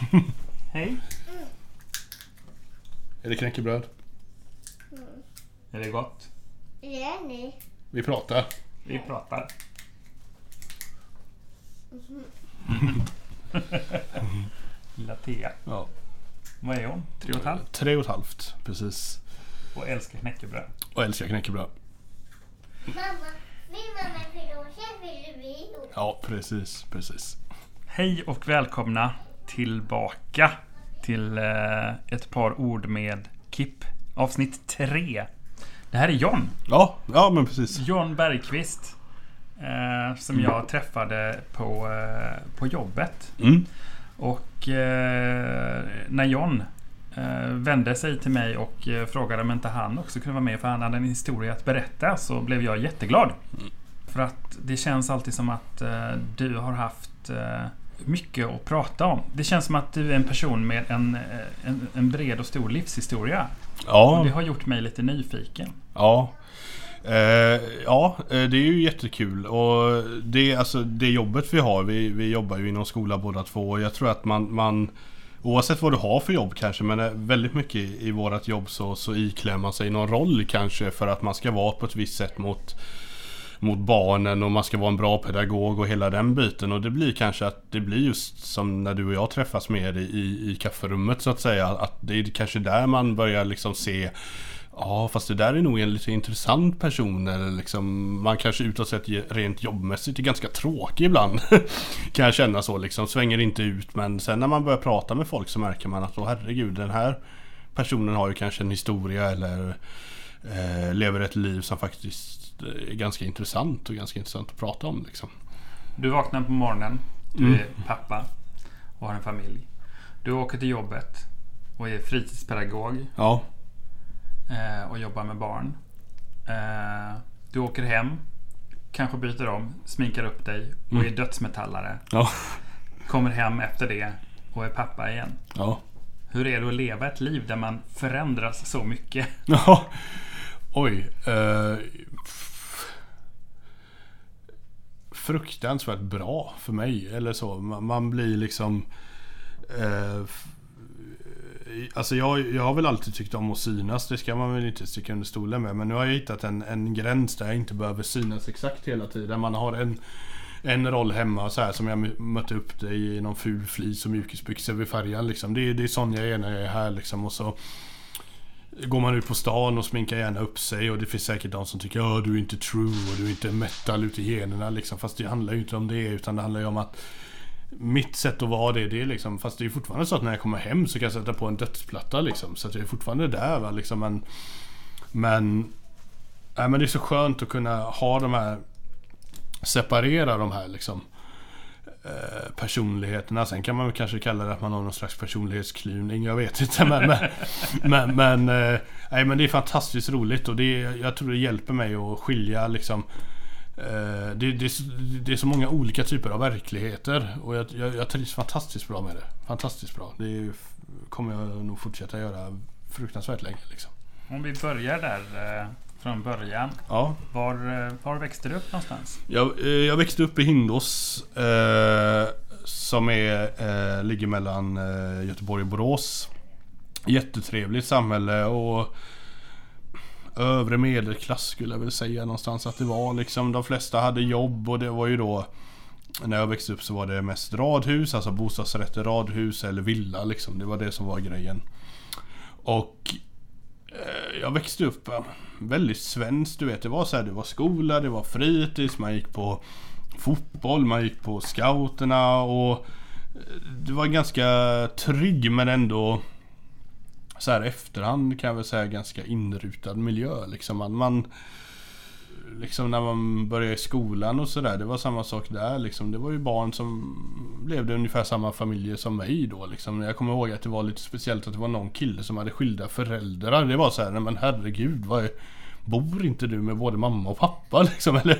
Hej. Är det knäckebröd? Är det gott? Är ni. Vi pratar. Vi pratar. Lilla Thea. Ja. Vad är hon? Tre och ett halvt? Tre och ett halvt, precis. Och älskar knäckebröd. Och älskar knäckebröd. Mamma, min mamma fyller år, sen fyller vi. Ja, precis, precis. Hej och välkomna tillbaka till eh, ett par ord med Kip. Avsnitt tre. Det här är John. Ja, ja men precis. John Bergqvist. Eh, som jag träffade på, eh, på jobbet. Mm. Och eh, när John eh, vände sig till mig och eh, frågade om inte han också kunde vara med för han hade en historia att berätta så blev jag jätteglad. För att det känns alltid som att du har haft mycket att prata om. Det känns som att du är en person med en, eh, en, en bred och stor livshistoria. Och Ja, det har gjort mig lite nyfiken. ja. Eh, ja, eh, det är ju jättekul och det, alltså, det jobbet vi har, vi, vi jobbar ju inom skola båda två och jag tror att man, man Oavsett vad du har för jobb kanske men eh, väldigt mycket i, vårat jobb så, så iklär man sig någon roll kanske för att man ska vara på ett visst sätt mot mot barnen och man ska vara en bra pedagog och hela den biten. Och det blir kanske att det blir just som när du och jag träffas mer i, i, i kafferummet så att säga. Att det är kanske där man börjar liksom se Ja fast det där är nog en lite intressant person eller liksom Man kanske utåt sett rent jobbmässigt är ganska tråkig ibland Kan jag känna så liksom, svänger inte ut men sen när man börjar prata med folk så märker man att åh herregud den här Personen har ju kanske en historia eller eh, Lever ett liv som faktiskt är ganska intressant och ganska intressant att prata om liksom Du vaknar på morgonen. Du Mm. är pappa och har en familj. Du åker till jobbet och är fritidspedagog Ja, eh, och jobbar med barn. Eh, du åker hem, kanske byter om, sminkar upp dig och Mm. är dödsmetallare. ja, Kommer hem efter det och är pappa igen. ja Hur är det att leva ett liv där man förändras så mycket? Ja, oj. Eh, fruktansvärt bra för mig. Eller så. Man, man blir liksom... Eh, eh, alltså jag, jag har väl alltid tyckt om att synas. Det ska man väl inte sticka under stolen med. Men nu har jag hittat en, en gräns där jag inte behöver synas exakt hela tiden. Man har en, en roll hemma så här som jag mötte upp dig i någon ful flis och mjukisbyxor vid färjan liksom. Det, är- det är sån jag är när jag är här liksom. Och så Går man ut på stan och sminkar gärna upp sig och det finns säkert de som tycker att du är inte true och du är inte metal ute i generna liksom. Fast det handlar ju inte om det utan det handlar ju om att mitt sätt att vara det, det är liksom, fast det är fortfarande så att när jag kommer hem så kan jag sätta på en dödsplatta liksom. Så att jag är fortfarande där va liksom. Men, men, äh, men det är så skönt att kunna ha de här, separera de här liksom eh, personligheterna. Sen kan man väl kanske kalla det att man har någon slags personlighetsklyvning. Jag vet inte. Men, men, men, men, eh, nej, men det är fantastiskt roligt och det, jag tror det hjälper mig att skilja liksom eh, det, det, är så- det är så många olika typer av verkligheter och jag, jag, jag trivs fantastiskt bra med det. Fantastiskt bra. Det kommer jag nog fortsätta göra fruktansvärt länge. Liksom. Om vi börjar där eh, från början. Ja, Var, eh, var växte du upp någonstans? Jag, eh, jag växte upp i Hindås eh, Som är, eh, ligger mellan eh, Göteborg och Borås. Jättetrevligt samhälle och Övre medelklass skulle jag väl säga någonstans att det var. Liksom De flesta hade jobb och det var ju då När jag växte upp så var det mest radhus, alltså bostadsrätter, radhus eller villa liksom. Det var det som var grejen. Och Eh, jag växte upp väldigt svenskt du vet Det var så här, det var skola, det var fritids, man gick på fotboll, man gick på scouterna och eh, Det var ganska trygg men ändå så här efterhand kan jag väl säga ganska inrutad miljö liksom. Man, man Liksom när man började i skolan och sådär. Det var samma sak där liksom. Det var ju barn som levde i ungefär samma familjer som mig då liksom. Jag kommer ihåg att det var lite speciellt att det var någon kille som hade skilda föräldrar. Det var så här, men herregud vad är, Bor inte du med både mamma och pappa liksom? Eller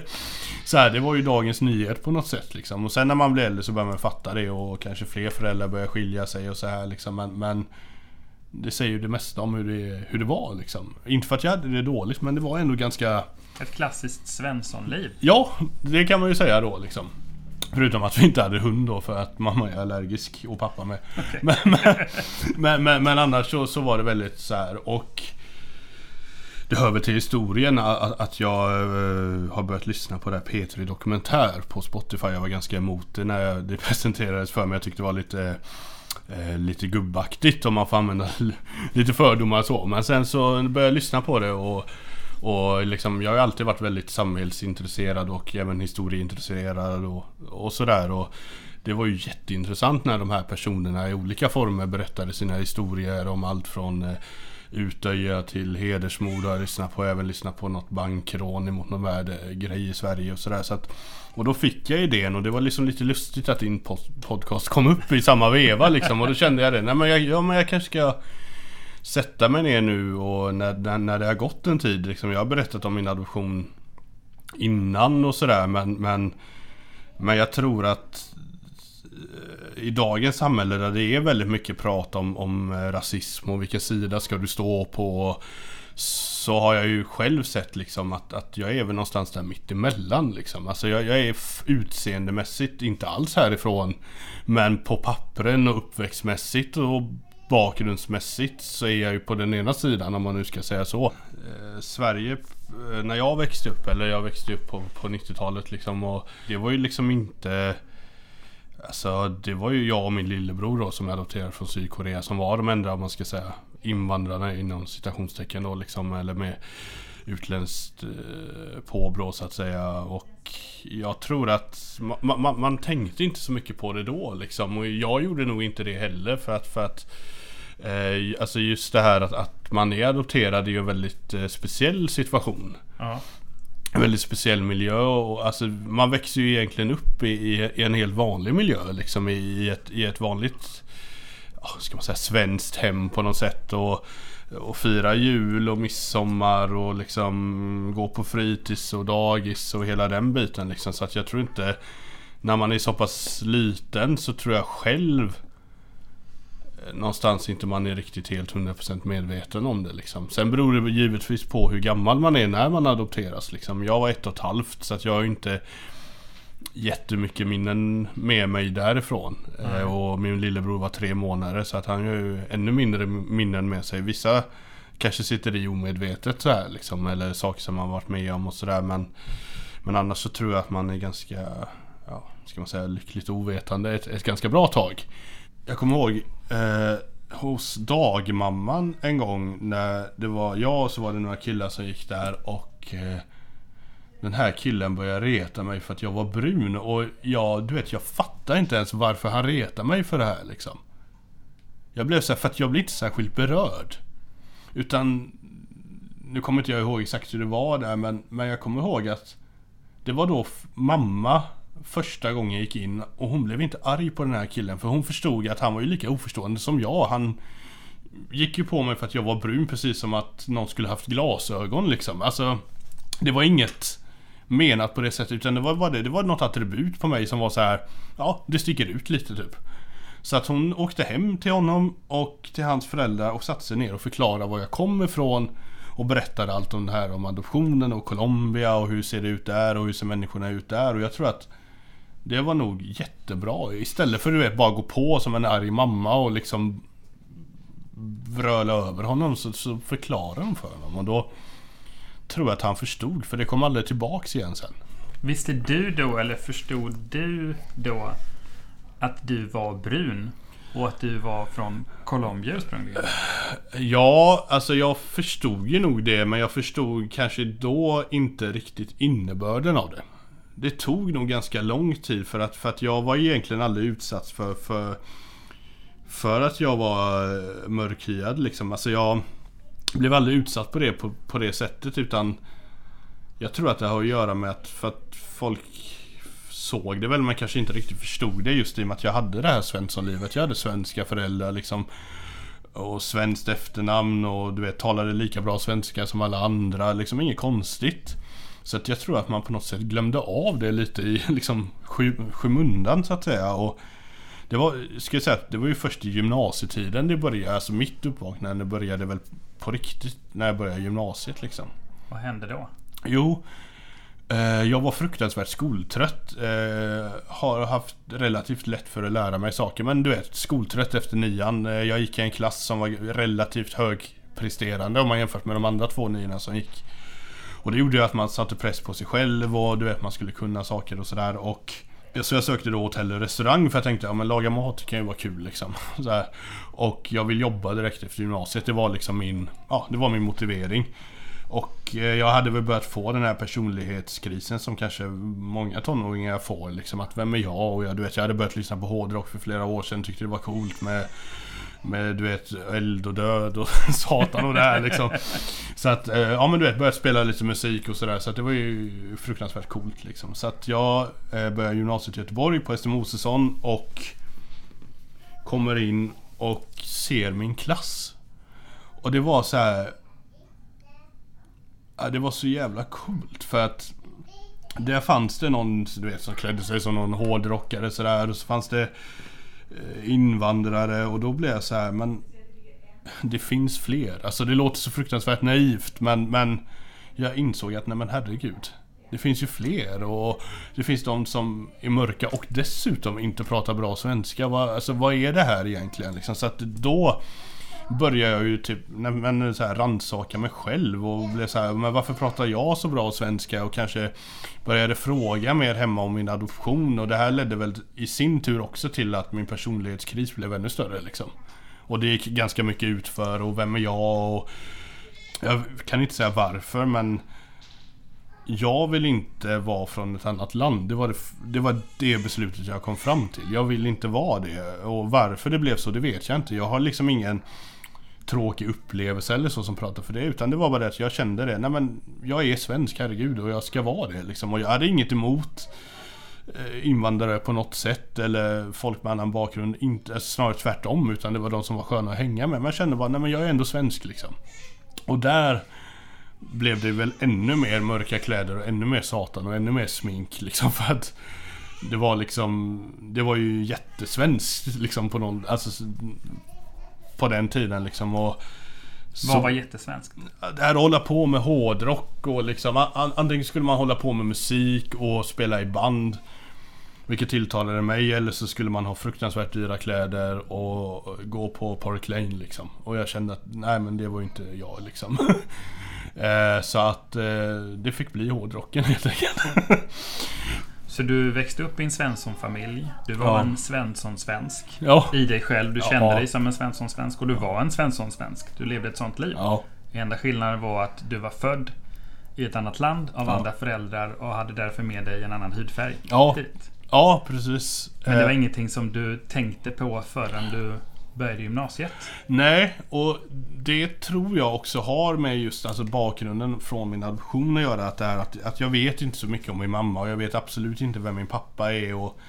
så här, det var ju dagens nyhet på något sätt liksom. Och sen när man blir äldre så börjar man fatta det och kanske fler föräldrar börjar skilja sig och så här liksom. Men, men det säger ju det mesta om hur det, hur det var liksom. Inte för att jag hade det dåligt men det var ändå ganska Ett klassiskt Svenssonliv. Ja, det kan man ju säga då liksom. Förutom att vi inte hade hund då för att mamma är allergisk och pappa med. Men, men, men, men, men annars så, så var det väldigt så här och det hör väl till historien att, att jag eh, har börjat lyssna på det här P3 Dokumentär på Spotify. Jag var ganska emot det när jag, det presenterades för mig. Jag tyckte det var lite eh, lite gubbaktigt om man får använda lite fördomar så. Men sen så började jag lyssna på det och och liksom, jag har ju alltid varit väldigt samhällsintresserad och även historieintresserad och, och sådär. Och det var ju jätteintressant när de här personerna i olika former berättade sina historier om allt från eh, Utöja till hedersmord har jag lyssnat på. Även lyssnat på något bankrån emot någon värdegrej i Sverige och sådär. Så att, och då fick jag idén och det var liksom lite lustigt att din podcast kom upp i samma veva liksom. Och då kände jag det. Nej men jag, ja, men jag kanske ska sätta mig ner nu och när, när, när det har gått en tid. Liksom, jag har berättat om min adoption innan och sådär men, men, men jag tror att eh, i dagens samhälle där det är väldigt mycket prat om, om eh, rasism och vilken sida ska du stå på. Så har jag ju själv sett liksom att, att jag är väl någonstans där mittemellan liksom. Alltså jag, jag är utseendemässigt inte alls härifrån. Men på pappren och uppväxtmässigt och bakgrundsmässigt så är jag ju på den ena sidan om man nu ska säga så. Eh, Sverige, eh, när jag växte upp, eller jag växte upp på, på 90-talet liksom och det var ju liksom inte Alltså det var ju jag och min lillebror då som är adopterad från Sydkorea som var de enda om man ska säga invandrarna inom citationstecken då liksom eller med utländskt eh, påbrå så att säga och jag tror att man, ma man, tänkte inte så mycket på det då liksom och jag gjorde nog inte det heller för att, för att eh, Alltså just det här att, att man är adopterad är ju en väldigt eh, speciell situation. Ja. En väldigt speciell miljö och alltså man växer ju egentligen upp i, i, i en helt vanlig miljö liksom i ett, i ett vanligt Ska man säga svenskt hem på något sätt och och fira jul och midsommar och liksom gå på fritids och dagis och hela den biten liksom. Så att jag tror inte när man är så pass liten så tror jag själv någonstans inte man är riktigt helt 100% medveten om det liksom. Sen beror det givetvis på hur gammal man är när man adopteras liksom. Jag var ett och ett halvt så att jag har inte jättemycket minnen med mig därifrån. Mm. och min lillebror var tre månader så att han har ju ännu mindre minnen med sig. Vissa kanske sitter i omedvetet så här liksom. Eller saker som man varit med om och sådär. Men, men annars så tror jag att man är ganska, ja, ska man säga lyckligt ovetande ett, ett ganska bra tag. Jag kommer ihåg eh, hos dagmamman en gång när det var jag och så var det några killar som gick där och eh, den här killen började reta mig för att jag var brun och jag, du vet, jag fattar inte ens varför han retar mig för det här liksom. Jag blev så här, för att jag blev inte särskilt berörd. Utan, nu kommer inte jag ihåg exakt hur det var där men, men jag kommer ihåg att det var då mamma första gången gick in och hon blev inte arg på den här killen för hon förstod att han var ju lika oförstående som jag. Han gick ju på mig för att jag var brun precis som att någon skulle haft glasögon liksom. Alltså, det var inget menat på det sättet utan det var bara det, det var något attribut på mig som var så här. Ja, det sticker ut lite typ. Så att hon åkte hem till honom och till hans föräldrar och satte sig ner och förklarade var jag kom ifrån. Och berättade allt om det här om adoptionen och Colombia och hur ser det ut där och hur ser människorna ut där. Och jag tror att det var nog jättebra. Istället för att bara gå på som en arg mamma och liksom vröla över honom så, så förklarade de för honom. Och då tror jag att han förstod, för det kom aldrig tillbaks igen sen. Visste du då, eller förstod du då, att du var brun? Och att du var från Colombia ursprungligen? Ja, alltså jag förstod ju nog det, men jag förstod kanske då inte riktigt innebörden av det. Det tog nog ganska lång tid för att, för att jag var egentligen aldrig utsatt för, för, för att jag var eh, mörkhyad liksom. Alltså jag blev aldrig utsatt på det på, på det sättet utan Jag tror att det har att göra med att, för att folk såg det väl men kanske inte riktigt förstod det just i och med att jag hade det här Svenssonlivet. Jag hade svenska föräldrar liksom och svenskt efternamn och du vet talade lika bra svenska som alla andra. Liksom inget konstigt. Så att jag tror att man på något sätt glömde av det lite i liksom skymundan så att säga. Och det var, ska jag säga, det var ju först i gymnasietiden det började, alltså mitt uppvaknande började väl på riktigt när jag började gymnasiet liksom. Vad hände då? Jo, Eh, Jag var fruktansvärt skoltrött. Eh, Har haft relativt lätt för att lära mig saker. Men du vet, skoltrött efter nian. Eh, Jag gick i en klass som var relativt högpresterande om man jämfört med de andra två niorna som gick. Och det gjorde ju att man satte press på sig själv och du vet, man skulle kunna saker och sådär. Och så jag sökte då hotell och restaurang för jag tänkte, ja men laga mat kan ju vara kul liksom. Så här. Och jag vill jobba direkt efter gymnasiet. Det var liksom min, ja det var min motivering. Och eh, jag hade väl börjat få den här personlighetskrisen som kanske många tonåringar får. Liksom att vem är jag? Och jag, du vet, jag hade börjat lyssna på hårdrock för flera år sedan. Tyckte det var coolt med med du vet eld och död och satan och det här liksom. Så att, eh, ja men du vet, började spela lite musik och sådär. Så att det var ju fruktansvärt coolt liksom. Så att jag eh, börjar började gymnasiet i Göteborg på Ester Mosesson och kommer in och ser min klass. Och det var så här. Ja, det var så jävla coolt för att där fanns det någon du vet, som klädde sig som någon hårdrockare sådär och så fanns det Eh, invandrare och då blev jag så här, men det finns fler. Alltså det låter så fruktansvärt naivt men, men jag insåg att nej men herregud. Det finns ju fler och det finns de som är mörka och dessutom inte pratar bra svenska. Alltså vad är det här egentligen liksom? Så att då började jag ju typ men, så här, rannsaka mig själv och blev så här, men varför pratar jag så bra svenska? Och kanske började fråga mer hemma om min adoption och det här ledde väl i sin tur också till att min personlighetskris blev ännu större liksom. Och det gick ganska mycket utför och vem är jag? Och jag kan inte säga varför men jag vill inte vara från ett annat land. Det var det, det var det beslutet jag kom fram till. Jag vill inte vara det. Och varför det blev så, det vet jag inte. Jag har liksom ingen tråkig upplevelse eller så som pratar för det. Utan det var bara det att jag kände det. Nej men jag är svensk, herregud. Och jag ska vara det liksom. Och jag hade inget emot eh, invandrare på något sätt. Eller folk med annan bakgrund. Inte, eh, snarare tvärtom. Utan det var de som var sköna att hänga med. Men jag kände bara, nej men jag är ändå svensk liksom. Och där blev det väl ännu mer mörka kläder och ännu mer satan och ännu mer smink liksom för att det var liksom Det var ju jättesvenskt liksom på någon Alltså på den tiden liksom och Vad var jättesvenskt? Det här att hålla på med hårdrock och liksom an, Antingen skulle man hålla på med musik och spela i band Vilket tilltalade mig eller så skulle man ha fruktansvärt dyra kläder och gå på Park Lane liksom Och jag kände att nej men det var ju inte jag liksom Eh, så att eh, det fick bli hårdrocken helt enkelt. Så du växte upp i en Svensson-familj. Du var Ja. en Svensson-svensk. ja. I dig själv. Du Ja. kände dig som en Svensson-svensk och du var en Svensson-svensk. Du levde ett sånt liv. Ja. Enda skillnaden var att du var född i ett annat land av Ja. andra föräldrar och hade därför med dig en annan hudfärg. Ja. Dit. ja, precis. Men det var Eh, ingenting som du tänkte på förrän du började gymnasiet. Nej, och det tror jag också har med just alltså, bakgrunden från min adoption att göra. Att, det är att, att jag vet inte så mycket om min mamma och jag vet absolut inte vem min pappa är. Och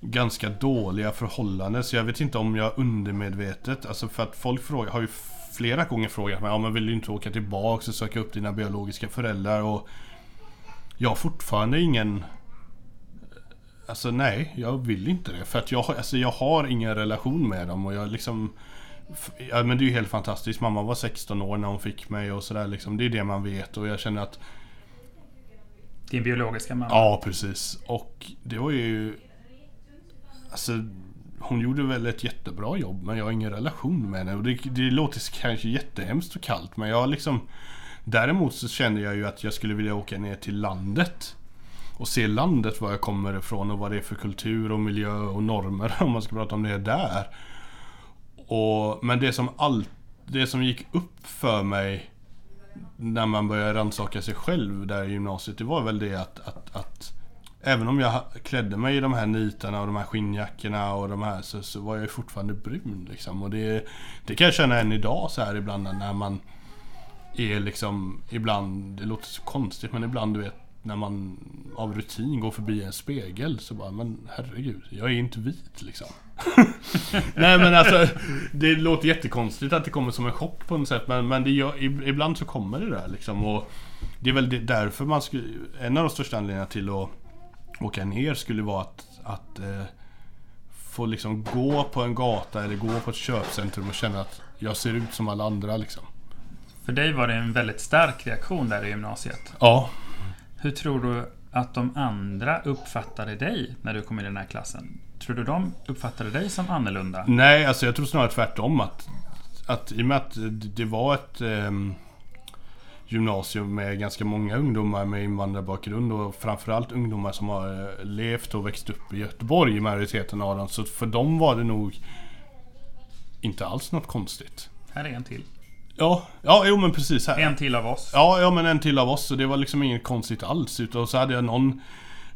ganska dåliga förhållanden. Så jag vet inte om jag undermedvetet, alltså för att folk frågar, har ju flera gånger frågat mig, ja men vill du inte åka tillbaka och söka upp dina biologiska föräldrar? Och jag har fortfarande ingen Alltså nej, jag vill inte det. För att jag, alltså, jag har ingen relation med dem och jag liksom Ja men det är ju helt fantastiskt. Mamma var 16 år när hon fick mig och sådär liksom. Det är det man vet och jag känner att Din biologiska mamma. Ja precis. Och det var ju Alltså Hon gjorde väl ett jättebra jobb men jag har ingen relation med henne. Och det, det låter kanske jättehemskt och kallt men jag liksom Däremot så känner jag ju att jag skulle vilja åka ner till landet och se landet var jag kommer ifrån och vad det är för kultur och miljö och normer om man ska prata om det där. Och, men det som all, Det som gick upp för mig när man började rannsaka sig själv där i gymnasiet, det var väl det att, att, att Även om jag klädde mig i de här nitarna och de här skinnjackorna och de här så, så var jag ju fortfarande brun liksom. Och det, det kan jag känna än idag så här ibland när man är liksom ibland, det låter så konstigt men ibland du vet när man av rutin går förbi en spegel så bara men herregud, jag är inte vit liksom. Nej men alltså Det låter jättekonstigt att det kommer som en chock på något sätt men, men det gör, ib- ibland så kommer det där liksom och Det är väl därför man skulle En av de största anledningarna till att åka ner skulle vara att, att eh, Få liksom gå på en gata eller gå på ett köpcentrum och känna att jag ser ut som alla andra liksom. För dig var det en väldigt stark reaktion där i gymnasiet. Ja. Hur tror du att de andra uppfattade dig när du kom in i den här klassen? Tror du de uppfattade dig som annorlunda? Nej, alltså jag tror snarare tvärtom. Att, att i och med att det var ett ehm, gymnasium med ganska många ungdomar med invandrarbakgrund och framförallt ungdomar som har eh, levt och växt upp i Göteborg i majoriteten av dem. Så för dem var det nog inte alls något konstigt. Här är en till. Ja, ja jo men precis. Här. En till av oss. Ja, ja men en till av oss. Så det var liksom inget konstigt alls. Utan så hade jag någon,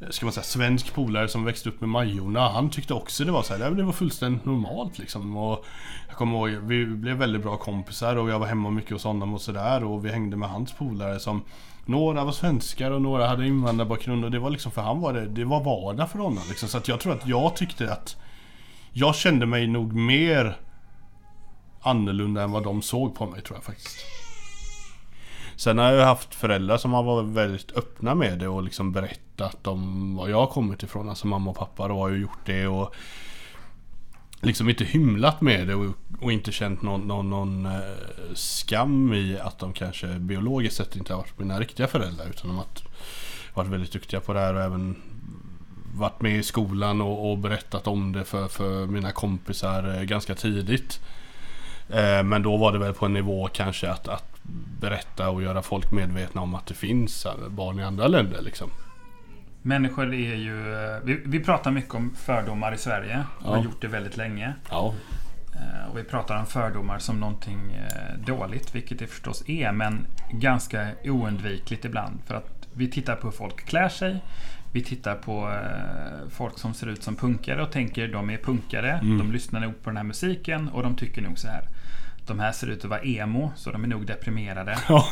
eh, ska man säga, svensk polare som växte upp med Majorna. Han tyckte också det var så här, det var fullständigt normalt liksom. Och jag kommer ihåg, vi blev väldigt bra kompisar och jag var hemma mycket hos honom och sådär. Och vi hängde med hans polare som några var svenskar och några hade invandrarbakgrund och det var liksom för han var det, det var vardag för honom liksom. Så att jag tror att jag tyckte att jag kände mig nog mer annorlunda än vad de såg på mig tror jag faktiskt. Sen har jag haft föräldrar som har varit väldigt öppna med det och liksom berättat om var jag har kommit ifrån. Alltså mamma och pappa då har ju gjort det och liksom inte hymlat med det och, och inte känt någon, någon, någon eh, skam i att de kanske biologiskt sett inte har varit mina riktiga föräldrar utan de har varit, väldigt duktiga på det här och även varit med i skolan och, och berättat om det för, för mina kompisar eh, ganska tidigt. Eh, men då var det väl på en nivå kanske att, att berätta och göra folk medvetna om att det finns barn i andra länder liksom. Människor är ju... eh, Vi, vi pratar mycket om fördomar i Sverige och Ja. har gjort det väldigt länge. Ja, Eh, Och vi pratar om fördomar som någonting dåligt, vilket det förstås är, men ganska oundvikligt ibland. För att vi tittar på hur folk klär sig. Vi tittar på eh, folk som ser ut som punkare och tänker de är punkare. Mm. De lyssnar nog på den här musiken och de tycker nog så här. De här ser ut att vara emo, så de är nog deprimerade. ja,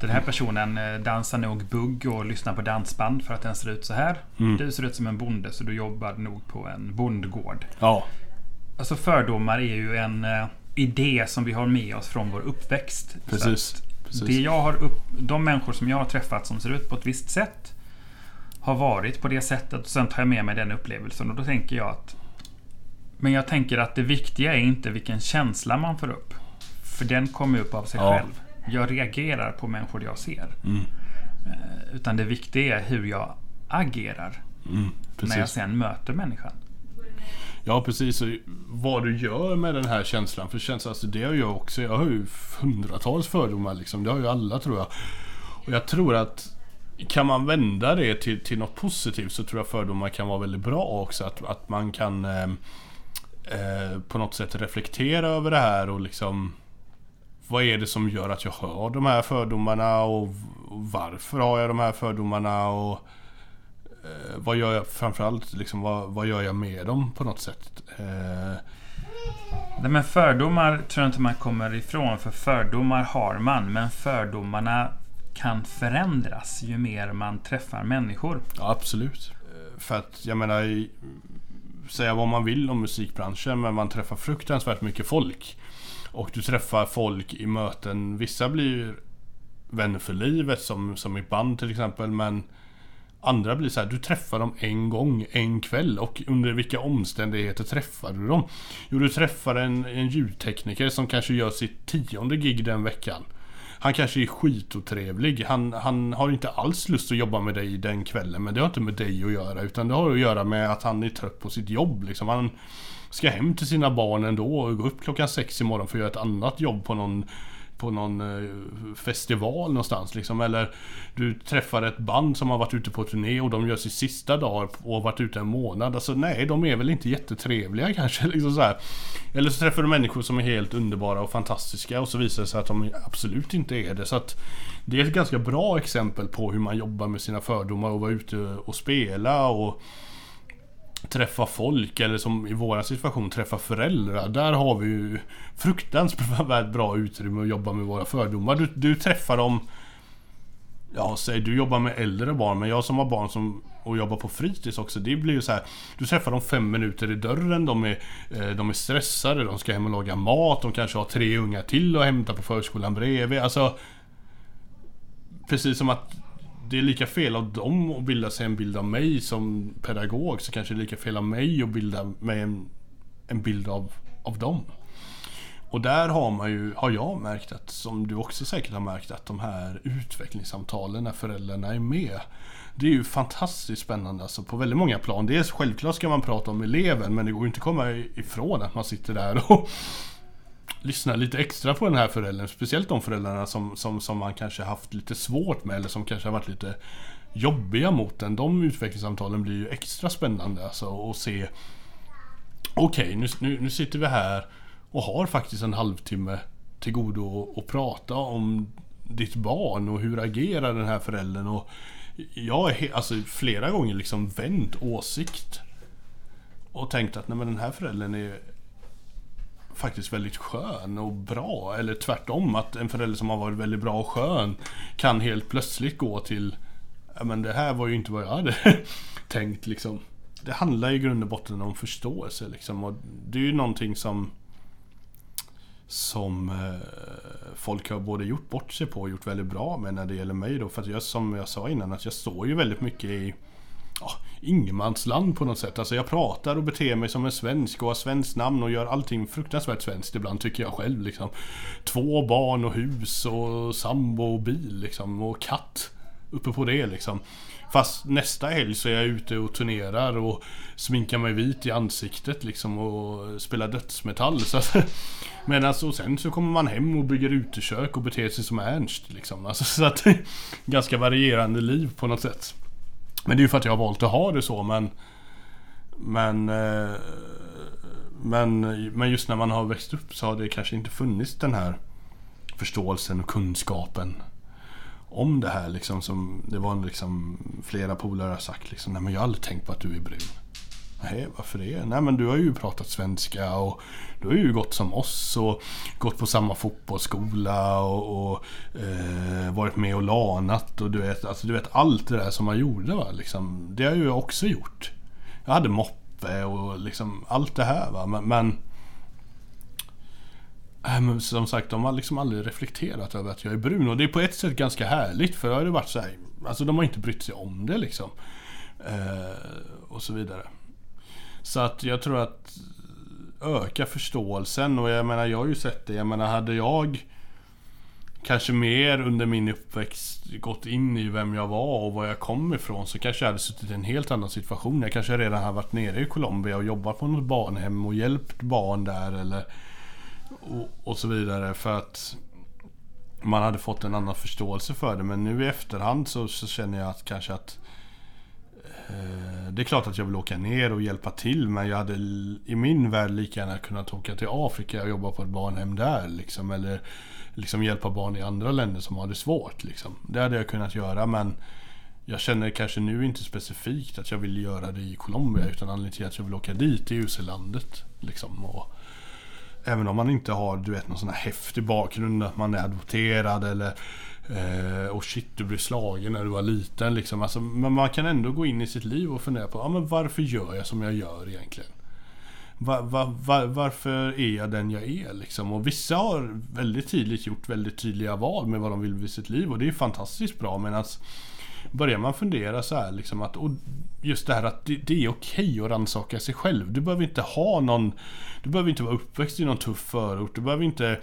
Den här personen eh, dansar nog bugg och lyssnar på dansband för att den ser ut så här. Mm. Du ser ut som en bonde så du jobbar nog på en bondgård. ja, Alltså fördomar är ju en eh, idé som vi har med oss från vår uppväxt. Precis. precis. Det jag har upp, de människor som jag har träffat som ser ut på ett visst sätt har varit på det sättet och sen tar jag med mig den upplevelsen och då tänker jag att Men jag tänker att det viktiga är inte vilken känsla man får upp. För den kommer upp av sig Ja. själv. Jag reagerar på människor jag ser. Mm, Eh, Utan det viktiga är hur jag agerar mm, när jag sen möter människan. Ja precis, vad du gör med den här känslan. För känslan, alltså det har jag också. Jag har ju hundratals fördomar liksom. Det har ju alla tror jag. Och jag tror att kan man vända det till, till något positivt så tror jag fördomar kan vara väldigt bra också. Att, att man kan eh, eh, på något sätt reflektera över det här och liksom vad är det som gör att jag har de här fördomarna och, och varför har jag de här fördomarna och eh, vad gör jag framförallt liksom vad, vad gör jag med dem på något sätt? Eh, Nej, men fördomar tror jag inte man kommer ifrån, för fördomar har man. Men fördomarna kan förändras ju mer man träffar människor. Ja, absolut. Eh, för att jag menar, säga vad man vill om musikbranschen, men man träffar fruktansvärt mycket folk. Och du träffar folk i möten. Vissa blir vänner för livet, som, som i band till exempel, men Andra blir så här, du träffar dem en gång, en kväll och under vilka omständigheter träffar du dem? Jo, du träffar en, en ljudtekniker som kanske gör sitt tionde gig den veckan. Han kanske är skitotrevlig. Han, han har inte alls lust att jobba med dig den kvällen. Men det har inte med dig att göra. Utan det har att göra med att han är trött på sitt jobb. Liksom. Han ska hem till sina barn ändå och gå upp klockan sex imorgon för att göra ett annat jobb på någon på någon eh, festival någonstans liksom. Eller du träffar ett band som har varit ute på turné och de gör sin sista dag och har varit ute en månad. Alltså nej, de är väl inte jättetrevliga kanske. Liksom så här. Eller så träffar du människor som är helt underbara och fantastiska och så visar det sig att de absolut inte är det. Så att det är ett ganska bra exempel på hur man jobbar med sina fördomar och vara ute och spela och träffa folk eller som i våra situation träffa föräldrar. Där har vi ju fruktansvärt bra utrymme att jobba med våra fördomar. Du, du träffar dem Ja, säg du jobbar med äldre barn, men jag som har barn som och jobbar på fritids också. Det blir ju så här. Du träffar dem fem minuter i dörren. De är, eh, de är stressade. De ska hem och laga mat. De kanske har tre ungar till att hämta på förskolan bredvid. Alltså. Precis som att det är lika fel av dem att bilda sig en bild av mig som pedagog. Så kanske det är lika fel av mig att bilda mig en, en bild av, av dem. Och där har man ju, har jag märkt att, som du också säkert har märkt, att de här utvecklingssamtalen när föräldrarna är med. Det är ju fantastiskt spännande alltså på väldigt många plan. Dels självklart ska man prata om eleven men det går ju inte att komma ifrån att man sitter där och Lyssna lite extra på den här föräldern. Speciellt de föräldrarna som, som, som man kanske haft lite svårt med eller som kanske har varit lite jobbiga mot den. De utvecklingssamtalen blir ju extra spännande alltså att se Okej, okay, nu, nu, nu sitter vi här och har faktiskt en halvtimme till godo att prata om ditt barn och hur agerar den här föräldern och jag har alltså flera gånger liksom vänt åsikt och tänkt att nej men den här föräldern är faktiskt väldigt skön och bra. Eller tvärtom, att en förälder som har varit väldigt bra och skön kan helt plötsligt gå till Ja men det här var ju inte vad jag hade tänkt liksom. Det handlar i grund och botten om förståelse liksom. Och det är ju någonting som som eh, folk har både gjort bort sig på och gjort väldigt bra med när det gäller mig då. För att jag, som jag sa innan, att jag står ju väldigt mycket i ja, ingenmansland på något sätt. Alltså jag pratar och beter mig som en svensk och har svenskt namn och gör allting fruktansvärt svenskt ibland tycker jag själv liksom. Två barn och hus och sambo och bil liksom och katt. Uppe på det liksom. Fast nästa helg så är jag ute och turnerar och sminkar mig vit i ansiktet liksom och spelar dödsmetall. Så att, men alltså sen så kommer man hem och bygger utekök och beter sig som Ernst liksom. Alltså, så att ganska varierande liv på något sätt. Men det är ju för att jag har valt att ha det så men Men eh, Men, men just när man har växt upp så har det kanske inte funnits den här Förståelsen och kunskapen om det här liksom som det var liksom flera polare har sagt liksom Nej men jag har aldrig tänkt på att du är brun. Nej, varför det? Nej men du har ju pratat svenska och du har ju gått som oss och gått på samma fotbollsskola och, och eh, varit med och lanat och du vet, alltså, du vet allt det där som man gjorde va. Liksom, det har ju jag också gjort. Jag hade moppe och liksom allt det här va. Men, men Äh, men som sagt, de har liksom aldrig reflekterat över att jag är brun. Och det är på ett sätt ganska härligt för jag har det varit så här, Alltså de har inte brytt sig om det liksom. Eh, och så vidare. Så att jag tror att eh, öka förståelsen och jag menar jag har ju sett det. Jag menar hade jag kanske mer under min uppväxt gått in i vem jag var och var jag kom ifrån så kanske jag hade suttit i en helt annan situation. Jag kanske redan hade varit nere i Colombia och jobbat på något barnhem och hjälpt barn där eller och, och så vidare för att man hade fått en annan förståelse för det. Men nu i efterhand så, så känner jag att kanske att eh, Eh, det är klart att jag vill åka ner och hjälpa till men jag hade i min värld lika gärna kunnat åka till Afrika och jobba på ett barnhem där liksom. Eller liksom hjälpa barn i andra länder som har det svårt liksom. Det hade jag kunnat göra men jag känner kanske nu inte specifikt att jag vill göra det i Colombia utan anledningen till att jag vill åka dit är UC-landet. Liksom, och, Även om man inte har du vet någon sån här häftig bakgrund att man är adopterad eller eh, och shit du blev slagen när du var liten liksom. Alltså, men man kan ändå gå in i sitt liv och fundera på ah, men varför gör jag som jag gör egentligen? Va, va, va, varför är jag den jag är liksom? Och vissa har väldigt tidigt gjort väldigt tydliga val med vad de vill med sitt liv och det är fantastiskt bra medan alltså, börjar man fundera så här liksom att och just det här att det, det är okej att rannsaka sig själv. Du behöver inte ha någon Du behöver inte vara uppväxt i någon tuff förort. Du behöver inte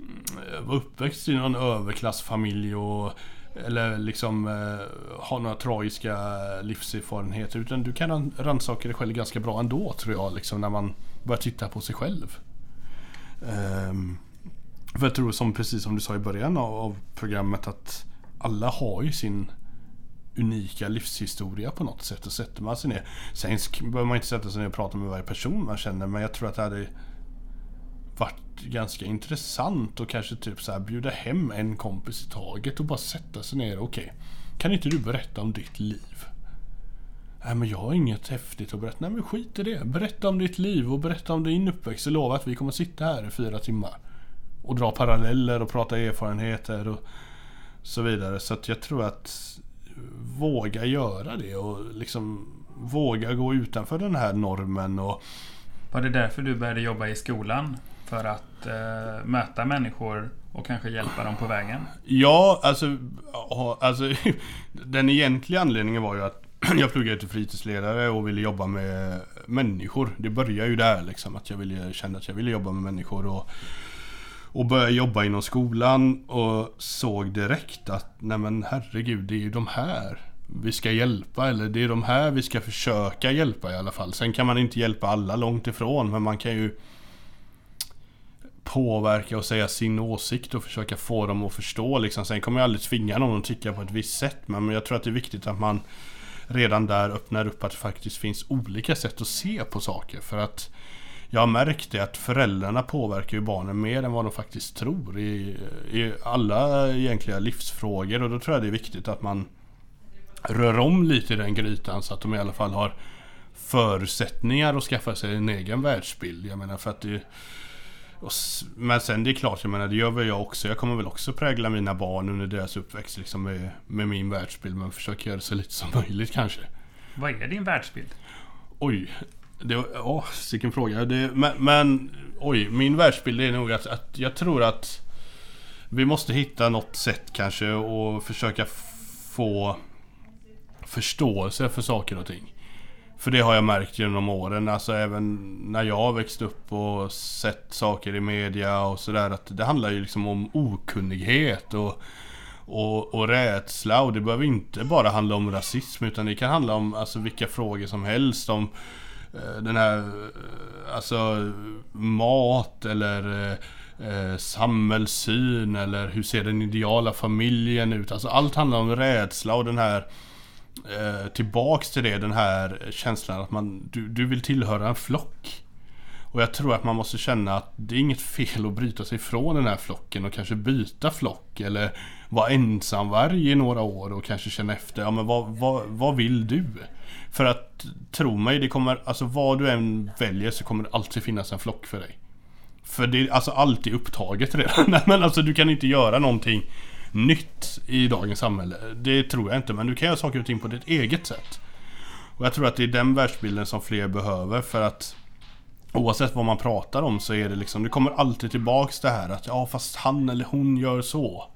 mm, vara uppväxt i någon överklassfamilj och eller liksom eh, ha några tragiska livserfarenheter. Utan du kan rannsaka dig själv ganska bra ändå tror jag. Liksom, när man börjar titta på sig själv. Um, för jag tror som precis som du sa i början av, av programmet att alla har ju sin unika livshistoria på något sätt. Och sätter man sig ner. Sen behöver man inte sätta sig ner och prata med varje person man känner. Men jag tror att det hade varit ganska intressant och kanske typ så här bjuda hem en kompis i taget och bara sätta sig ner. Okej, okay, kan inte du berätta om ditt liv? Nej men jag har inget häftigt att berätta. Nej men skit i det. Berätta om ditt liv och berätta om din uppväxt. Jag lovar att vi kommer sitta här i fyra timmar. Och dra paralleller och prata erfarenheter och så vidare. Så att jag tror att våga göra det och liksom våga gå utanför den här normen. Och... Var det därför du började jobba i skolan? För att eh, möta människor och kanske hjälpa dem på vägen? Ja, alltså, alltså den egentliga anledningen var ju att jag pluggade till fritidsledare och ville jobba med, människor. Det började ju där liksom. Att jag ville, kände att jag ville jobba med människor. Och, och började jobba inom skolan och såg direkt att nej men herregud, det är ju de här vi ska hjälpa. Eller det är de här vi ska försöka hjälpa i alla fall. Sen kan man inte hjälpa alla långt ifrån. Men man kan ju påverka och säga sin åsikt och försöka få dem att förstå liksom. Sen kommer jag aldrig tvinga någon att tycka på ett visst sätt. Men jag tror att det är viktigt att man redan där öppnar upp att det faktiskt finns olika sätt att se på saker. För att jag har märkt det att föräldrarna påverkar ju barnen mer än vad de faktiskt tror i, i alla egentliga livsfrågor. Och då tror jag det är viktigt att man rör om lite i den grytan så att de i alla fall har förutsättningar att skaffa sig en egen världsbild. Jag menar för att det men sen det är klart, jag menar det gör väl jag också. Jag kommer väl också prägla mina barn under deras uppväxt liksom med, med min världsbild. Men försöker göra det så lite som möjligt kanske. Vad är din världsbild? Oj. Det var, åh, vilken fråga. Det, men, men, oj, min världsbild är nog att, att jag tror att vi måste hitta något sätt kanske och försöka få förståelse för saker och ting. För det har jag märkt genom åren, alltså även när jag har växt upp och sett saker i media och sådär. Att det handlar ju liksom om okunnighet och, och, och rädsla. Och det behöver inte bara handla om rasism utan det kan handla om alltså, vilka frågor som helst. Om eh, den här, eh, alltså mat eller eh, samhällssyn eller hur ser den ideala familjen ut? Alltså allt handlar om rädsla och den här eh, tillbaks till det, den här känslan att man, du, du vill tillhöra en flock. Och jag tror att man måste känna att det är inget fel att bryta sig från den här flocken och kanske byta flock eller vara ensamvarg i några år och kanske känna efter, ja men vad, vad, vad vill du? För att tro mig, det kommer, alltså vad du än väljer så kommer det alltid finnas en flock för dig. För det är alltså alltid upptaget redan. Nej men alltså du kan inte göra någonting nytt i dagens samhälle. Det tror jag inte, men du kan göra saker och ting på ditt eget sätt. Och jag tror att det är den världsbilden som fler behöver för att Oavsett vad man pratar om så är det liksom, det kommer alltid tillbaks det här att ja fast han eller hon gör så.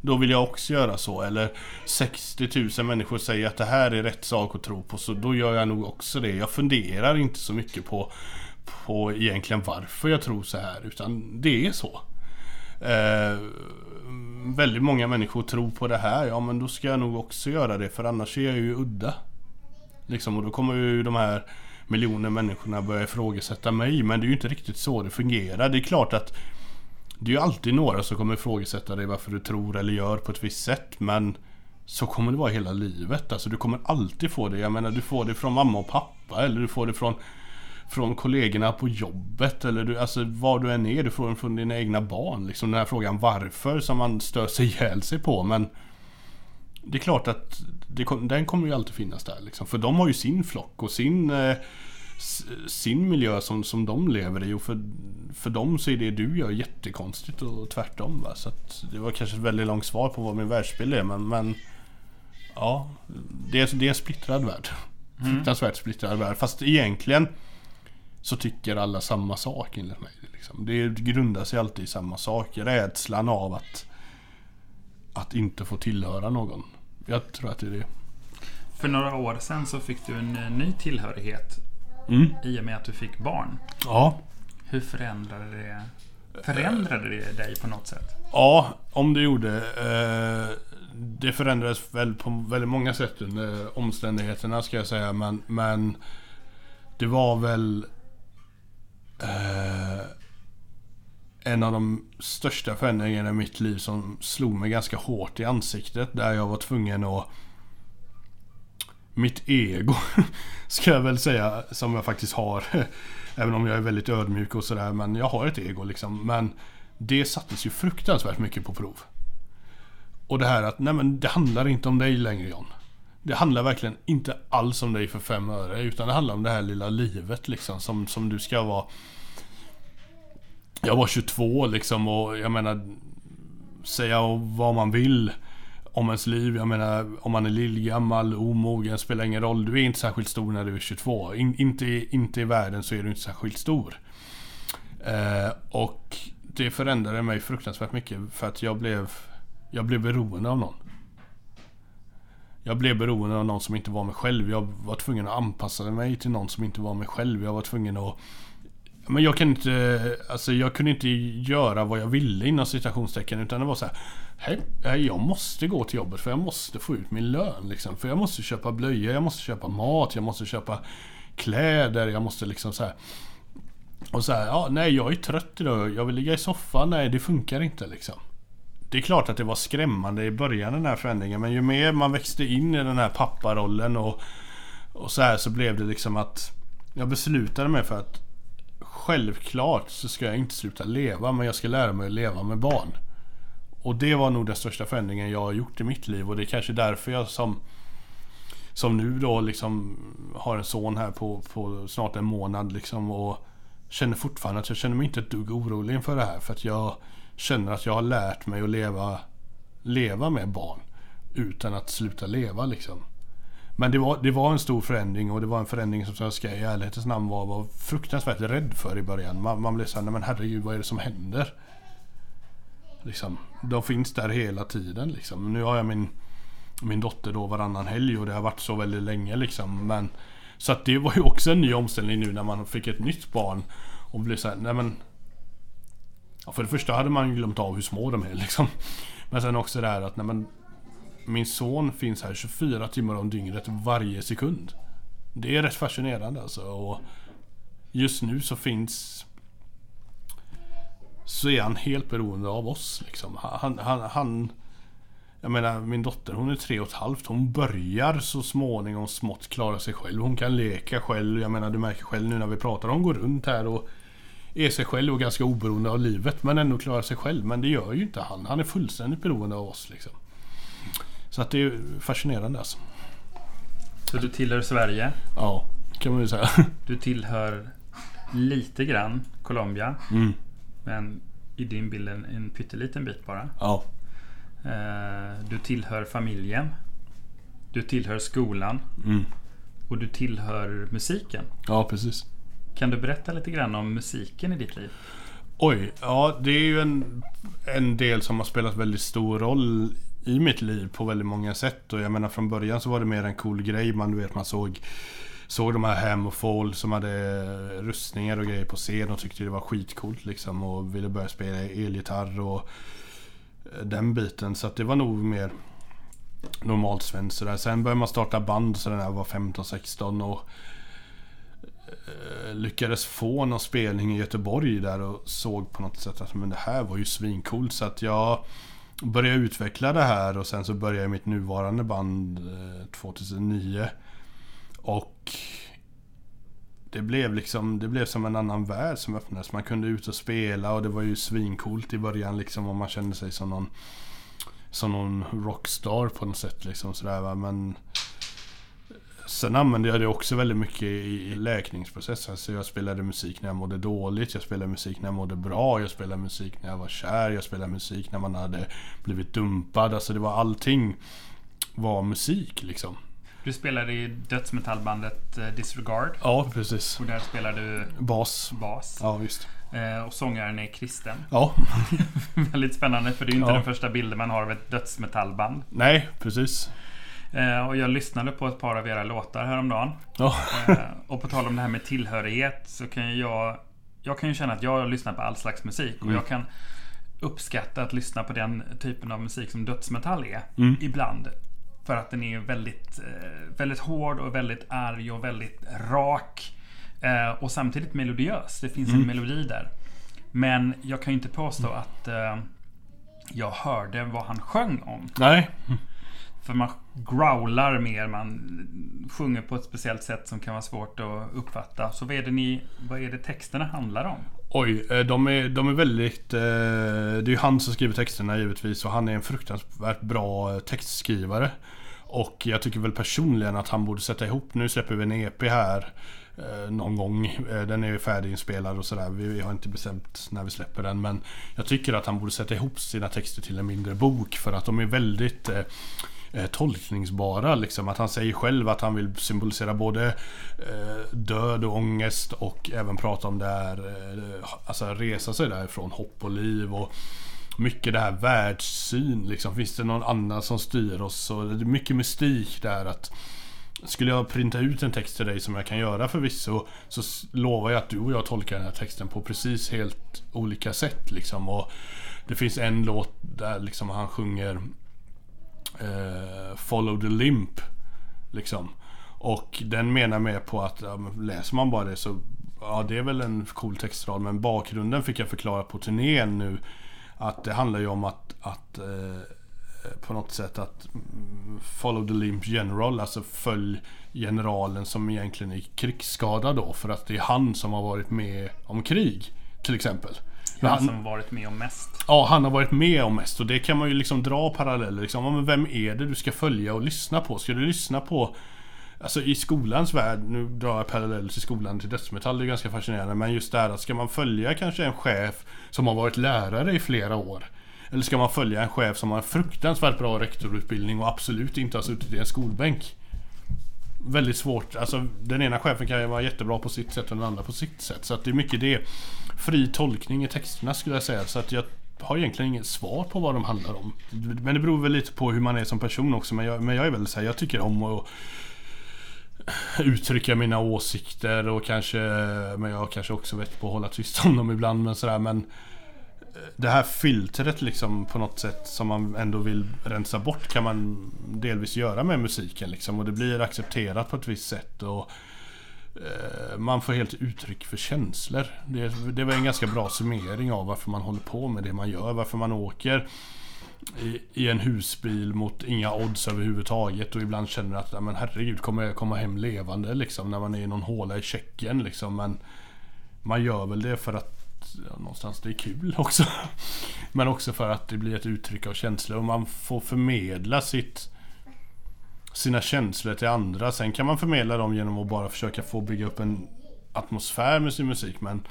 Då vill jag också göra så. Eller 60 000 människor säger att det här är rätt sak att tro på så då gör jag nog också det. Jag funderar inte så mycket på, på egentligen varför jag tror så här utan det är så. Eh, Mm, väldigt många människor tror på det här, ja men då ska jag nog också göra det för annars är jag ju udda. Liksom, och då kommer ju de här miljoner människorna börja ifrågasätta mig. Men det är ju inte riktigt så det fungerar. Det är klart att det är ju alltid några som kommer ifrågasätta dig varför du tror eller gör på ett visst sätt. Men så kommer det vara hela livet. Alltså du kommer alltid få det. Jag menar du får det från mamma och pappa eller du får det från från kollegorna på jobbet eller du, alltså var du än är, du får den från dina egna barn. Liksom den här frågan varför som man stör sig ihjäl sig på. Men det är klart att det, den kommer ju alltid finnas där liksom. För de har ju sin flock och sin eh, sin miljö som, som de lever i och för, för dem så är det du gör jättekonstigt och tvärtom. Va? Så att det var kanske ett väldigt långt svar på vad min världsbild är men, men Ja, det är, det är en splittrad värld. Mm. Fruktansvärt splittrad värld. Fast egentligen så tycker alla samma sak enligt mig. Liksom. Det grundar sig alltid i samma sak. Rädslan av att, att inte få tillhöra någon. Jag tror att det är det. För några år sedan så fick du en eh, ny tillhörighet mm. i och med att du fick barn. Ja. Hur förändrade det Förändrade det dig på något sätt? Ja, om det gjorde. Eh, det förändrades väl på väldigt många sätt under omständigheterna ska jag säga. Men, men det var väl eh, en av de största förändringarna i mitt liv som slog mig ganska hårt i ansiktet. Där jag var tvungen att mitt ego ska jag väl säga som jag faktiskt har. Även om jag är väldigt ödmjuk och sådär. Men jag har ett ego liksom. Men det sattes ju fruktansvärt mycket på prov. Och det här att, nej men det handlar inte om dig längre John. Det handlar verkligen inte alls om dig för fem öre. Utan det handlar om det här lilla livet liksom. Som, som du ska vara. Jag var 22 liksom och jag menar. Säga vad man vill om ens liv. Jag menar om man är lillgammal, omogen, spelar ingen roll. Du är inte särskilt stor när du är 22. In, inte, inte i världen så är du inte särskilt stor. Eh, och det förändrade mig fruktansvärt mycket för att jag blev, jag blev beroende av någon. Jag blev beroende av någon som inte var mig själv. Jag var tvungen att anpassa mig till någon som inte var mig själv. Jag var tvungen att men jag kunde inte, alltså jag kunde inte göra vad jag ville inom citationstecken utan det var så här. Hej, jag måste gå till jobbet för jag måste få ut min lön liksom. För jag måste köpa blöjor, jag måste köpa mat, jag måste köpa kläder, jag måste liksom så här. Och så här, ja nej jag är trött idag, jag vill ligga i soffan, nej det funkar inte liksom. Det är klart att det var skrämmande i början den här förändringen men ju mer man växte in i den här papparollen och, och så här så blev det liksom att jag beslutade mig för att Självklart så ska jag inte sluta leva men jag ska lära mig att leva med barn. Och det var nog den största förändringen jag har gjort i mitt liv och det är kanske därför jag som Som nu då liksom har en son här på, på snart en månad liksom och Känner fortfarande att jag känner mig inte ett dugg orolig inför det här för att jag Känner att jag har lärt mig att leva Leva med barn Utan att sluta leva liksom. Men det var, det var en stor förändring och det var en förändring som jag ska i ärlighetens namn var, var fruktansvärt rädd för i början. Man, man blev såhär, nej men herregud vad är det som händer? Liksom, de finns där hela tiden liksom. Nu har jag min, min dotter då varannan helg och det har varit så väldigt länge liksom. Men, så att det var ju också en ny omställning nu när man fick ett nytt barn. Och blev såhär, nej men... Ja, för det första hade man glömt av hur små de är liksom. Men sen också det här att, nej men min son finns här 24 timmar om dygnet varje sekund. Det är rätt fascinerande alltså. Och just nu så finns... Så är han helt beroende av oss liksom. Han, han, han jag menar min dotter hon är tre och ett halvt. Hon börjar så småningom smått klara sig själv. Hon kan leka själv. Jag menar du märker själv nu när vi pratar. Hon går runt här och är sig själv och ganska oberoende av livet. Men ändå klarar sig själv. Men det gör ju inte han. Han är fullständigt beroende av oss liksom. Så att det är fascinerande alltså. Så du tillhör Sverige? Ja, kan man ju säga. Du tillhör lite grann Colombia. Mm. Men i din bild en, en pytteliten bit bara. Ja. Eh, du tillhör familjen. Du tillhör skolan. Mm. Och du tillhör musiken. Ja, precis. Kan du berätta lite grann om musiken i ditt liv? Oj, ja det är ju en, en del som har spelat väldigt stor roll i mitt liv på väldigt många sätt. Och jag menar från början så var det mer en cool grej. Man, du vet, man såg Såg de här Ham och Fall som hade rustningar och grejer på scen och tyckte det var skitcoolt liksom. Och ville börja spela elgitarr och eh, den biten. Så att det var nog mer normalt svenskt sådär. Sen började man starta band så när jag var 15-16 och Eh, lyckades få någon spelning i Göteborg där och såg på något sätt att men det här var ju svincoolt. Så att jag började utveckla det här och sen så började jag mitt nuvarande band eh, 2009. Och det blev liksom, det blev som en annan värld som öppnades. Man kunde ut och spela och det var ju svincoolt i början liksom och man kände sig som någon som någon rockstar på något sätt liksom sådär va. Men Sen använde jag det också väldigt mycket i läkningsprocessen. Alltså jag spelade musik när jag mådde dåligt, jag spelade musik när jag mådde bra, jag spelade musik när jag var kär, jag spelade musik när man hade blivit dumpad. Alltså det var allting var musik liksom. Du spelade i dödsmetallbandet eh, Disregard. Ja, precis. Och där spelar du bas. bas. Ja, visst. Eh, och sångaren är kristen. Ja. Väldigt spännande för det är ju inte Ja. den första bilden man har av ett dödsmetallband. Nej, precis. Eh, och jag lyssnade på ett par av era låtar häromdagen. Ja. Eh, och på tal om det här med tillhörighet så kan ju jag... Jag kan ju känna att jag lyssnar på all slags musik och Mm. jag kan uppskatta att lyssna på den typen av musik som dödsmetall är. Mm. Ibland. För att den är väldigt, eh, väldigt hård och väldigt arg och väldigt rak. Eh, och samtidigt melodiös. Det finns en Mm. melodi där. Men jag kan ju inte påstå att eh, jag hörde vad han sjöng om. Nej. För man growlar mer, man sjunger på ett speciellt sätt som kan vara svårt att uppfatta. Så vad är det, ni, vad är det texterna handlar om? Oj, eh, de är, de är väldigt... Eh, det är ju han som skriver texterna givetvis och han är en fruktansvärt bra eh, textskrivare. Och jag tycker väl personligen att han borde sätta ihop, nu släpper vi en EP här någon gång. Den är ju färdiginspelad och sådär. Vi vi har inte bestämt när vi släpper den. Men jag tycker att han borde sätta ihop sina texter till en mindre bok för att de är väldigt eh, tolkningsbara. Liksom. Att han säger själv att han vill symbolisera både eh, död och ångest och även prata om det här, eh, alltså resa sig därifrån, hopp och liv och mycket det här världssyn liksom. Finns det någon annan som styr oss? Och det är mycket mystik där att skulle jag printa ut en text till dig som jag kan göra förvisso så lovar jag att du och jag tolkar den här texten på precis helt olika sätt liksom. Och det finns en låt där liksom han sjunger eh, Follow the Limp. Liksom. Och den menar med på att ja, läser man bara det så Ja det är väl en cool textrad men bakgrunden fick jag förklara på turnén nu Att det handlar ju om att, att eh, på något sätt att Follow the Limp General, alltså följ generalen som egentligen är krigsskadad då för att det är han som har varit med om krig till exempel. Men Han han- som varit med om mest. Ja, han har varit med om mest och det kan man ju liksom dra paralleller liksom. Ja, men vem är det du ska följa och lyssna på? Ska du lyssna på Alltså i skolans värld, nu drar jag paralleller till skolan till dödsmetall, det är ganska fascinerande. Men just där att ska man följa kanske en chef som har varit lärare i flera år? Eller ska man följa en chef som har en fruktansvärt bra rektorutbildning och absolut inte har suttit i en skolbänk? Väldigt svårt, alltså den ena chefen kan ju vara jättebra på sitt sätt och den andra på sitt sätt. Så att det är mycket det. Fri tolkning i texterna skulle jag säga. Så att jag har egentligen inget svar på vad de handlar om. Men det beror väl lite på hur man är som person också. Men jag, men jag är väl såhär, jag tycker om att uttrycka mina åsikter och kanske, men jag kanske också vet på att hålla tyst om dem ibland men sådär men eh, det här filtret liksom på något sätt som man ändå vill rensa bort kan man delvis göra med musiken liksom och det blir accepterat på ett visst sätt och eh, man får helt uttryck för känslor. Det, det var en ganska bra summering av varför man håller på med det man gör, varför man åker i, i en husbil mot inga odds överhuvudtaget och ibland känner att men herregud kommer jag komma hem levande liksom när man är i någon håla i Tjeckien liksom men man gör väl det för att någonstans det är kul också. Men också för att det blir ett uttryck av känslor och man får förmedla sitt sina känslor till andra. Sen kan man förmedla dem genom att bara försöka få bygga upp en atmosfär med sin musik men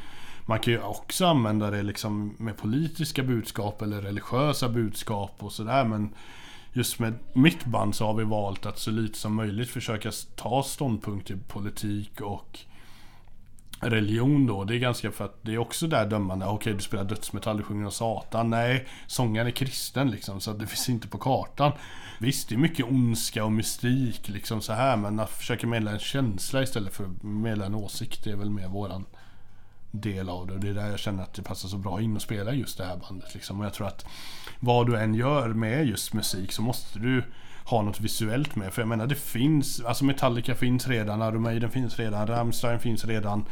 man kan ju också använda det liksom med politiska budskap eller religiösa budskap och sådär men just med mitt band så har vi valt att så lite som möjligt försöka ta ståndpunkt i politik och religion då. Det är ganska för att det är också där dömande. Okej, du spelar dödsmetall, du sjunger om Satan. Nej, sångaren är kristen liksom, så att det finns inte på kartan. Visst, det är mycket ondska och mystik liksom så här, men att försöka medla en känsla istället för att medla en åsikt, det är väl mer våran del av det. Och det är där jag känner att det passar så bra in att spela just det här bandet liksom. Och jag tror att vad du än gör med just musik så måste du ha något visuellt med. För jag menar det finns, alltså Metallica finns redan, Iron Maiden finns redan, Rammstein finns redan.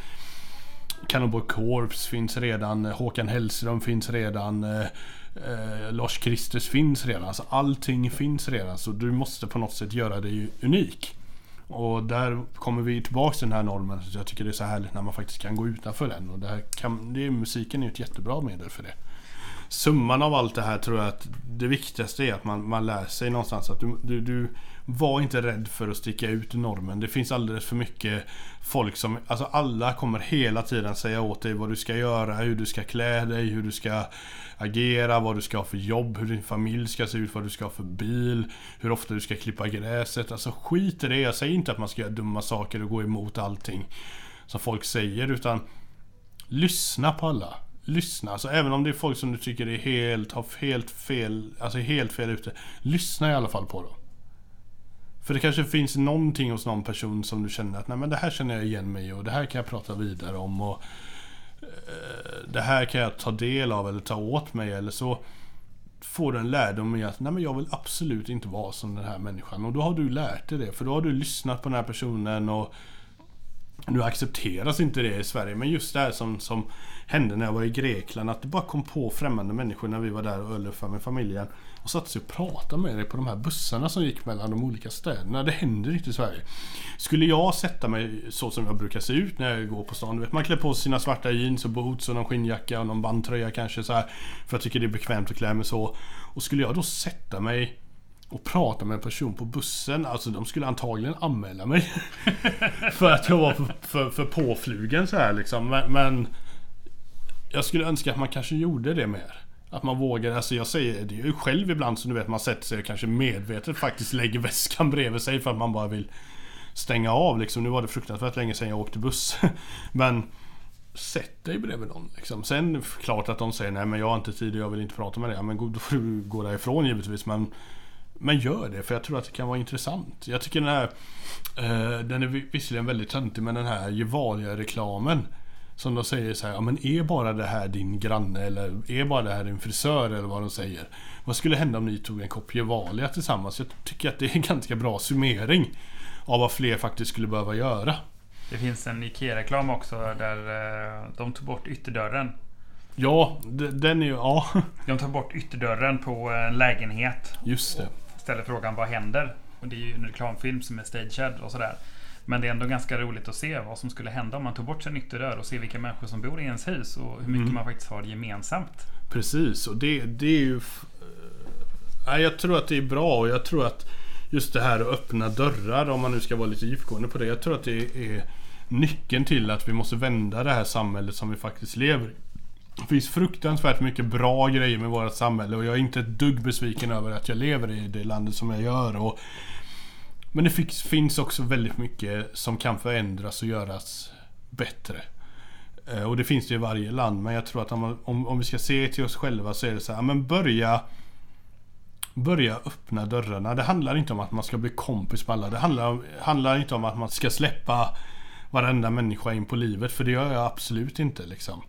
Cannibal Corpse finns redan, eh, Håkan Hellström finns redan. Eh, eh, Lars Kristers finns redan. Alltså allting finns redan. Så du måste på något sätt göra dig unik. Och där kommer vi tillbaka till den här normen. Så jag tycker det är så härligt när man faktiskt kan gå utanför den. Och det här kan, det musiken är ju ett jättebra medel för det. Summan av allt det här tror jag att det viktigaste är att man, man lär sig någonstans att du, du, du var inte rädd för att sticka ut ur normen. Det finns alldeles för mycket folk som, alltså alla kommer hela tiden säga åt dig vad du ska göra, hur du ska klä dig, hur du ska agera, vad du ska ha för jobb, hur din familj ska se ut, vad du ska ha för bil, hur ofta du ska klippa gräset. Alltså skit i det. Jag säger inte att man ska göra dumma saker och gå emot allting som folk säger utan lyssna på alla. Lyssna, alltså även om det är folk som du tycker är helt, har helt fel, alltså helt fel ute. Lyssna i alla fall på dem. För det kanske finns någonting hos någon person som du känner att nej men det här känner jag igen mig i och det här kan jag prata vidare om och eh, det här kan jag ta del av eller ta åt mig eller så får du en lärdom i att nej men jag vill absolut inte vara som den här människan och då har du lärt dig det för då har du lyssnat på den här personen och nu accepteras inte det i Sverige men just det här som, som hände när jag var i Grekland att det bara kom på främmande människor när vi var där och öluffade med familjen och satte sig och pratade med dig på de här bussarna som gick mellan de olika städerna. Det händer inte i Sverige. Skulle jag sätta mig så som jag brukar se ut när jag går på stan. Du vet, man klär på sig sina svarta jeans och boots och någon skinnjacka och någon bandtröja kanske så här. För jag tycker det är bekvämt att klä mig så. Och skulle jag då sätta mig och prata med en person på bussen, alltså de skulle antagligen anmäla mig. för att jag var för, för, för påflugen så här liksom. Men, men jag skulle önska att man kanske gjorde det mer. Att man vågar, alltså jag säger det är ju själv ibland som du vet man sätter sig och kanske medvetet faktiskt lägger väskan bredvid sig för att man bara vill stänga av liksom. Nu var det fruktansvärt länge sedan jag åkte buss. Men Sätt dig bredvid någon liksom. Sen klart att de säger nej men jag har inte tid och jag vill inte prata med dig. Ja, Men då får du gå därifrån givetvis. Men, men gör det för jag tror att det kan vara intressant. Jag tycker den här eh, Den är vi- visserligen väldigt töntig men den här Gevalia-reklamen. Som de säger så här, ja men är bara det här din granne eller är bara det här din frisör eller vad de säger. Vad skulle hända om ni tog en kopp Gevalia tillsammans? Jag tycker att det är en ganska bra summering av vad fler faktiskt skulle behöva göra. Det finns en IKEA-reklam också där eh, de tog bort ytterdörren. Ja, den är ju, ja, De tar bort ytterdörren på en lägenhet. just det. Ställer frågan vad händer? Och det är ju en reklamfilm som är stagead och sådär. Men det är ändå ganska roligt att se vad som skulle hända om man tog bort sin ytterdörr och se vilka människor som bor i ens hus och hur mycket Mm. man faktiskt har gemensamt. Precis, och det, det är ju... Nej, jag tror att det är bra och jag tror att just det här att öppna dörrar, om man nu ska vara lite djupgående på det. Jag tror att det är nyckeln till att vi måste vända det här samhället som vi faktiskt lever i. Det finns fruktansvärt mycket bra grejer med vårt samhälle och jag är inte ett dugg besviken över att jag lever i det landet som jag gör. Och, men det finns, finns också väldigt mycket som kan förändras och göras bättre. Eh, och det finns det i varje land. Men jag tror att om, om, om vi ska se till oss själva så är det så här, ja, men börja Börja öppna dörrarna. Det handlar inte om att man ska bli kompis med alla. Det handlar, om, handlar inte om att man ska släppa varenda människa in på livet. För det gör jag absolut inte liksom.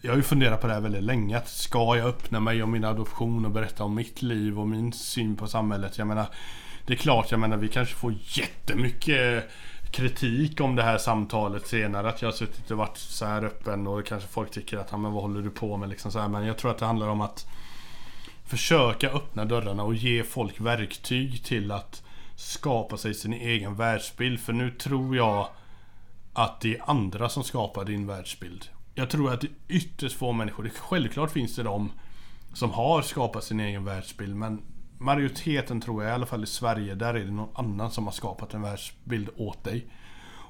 Jag har ju funderat på det här väldigt länge. Att ska jag öppna mig om min adoption och berätta om mitt liv och min syn på samhället? Jag menar, det är klart, jag menar vi kanske får jättemycket kritik om det här samtalet senare. Att jag har suttit och varit så här öppen och kanske folk tycker att, "Ja, men vad håller du på med liksom så här. Men jag tror att det handlar om att försöka öppna dörrarna och ge folk verktyg till att skapa sig sin egen världsbild. För nu tror jag att det är andra som skapar din världsbild. Jag tror att det är ytterst få människor, det, självklart finns det de som har skapat sin egen världsbild men majoriteten tror jag, i alla fall i Sverige, där är det någon annan som har skapat en världsbild åt dig.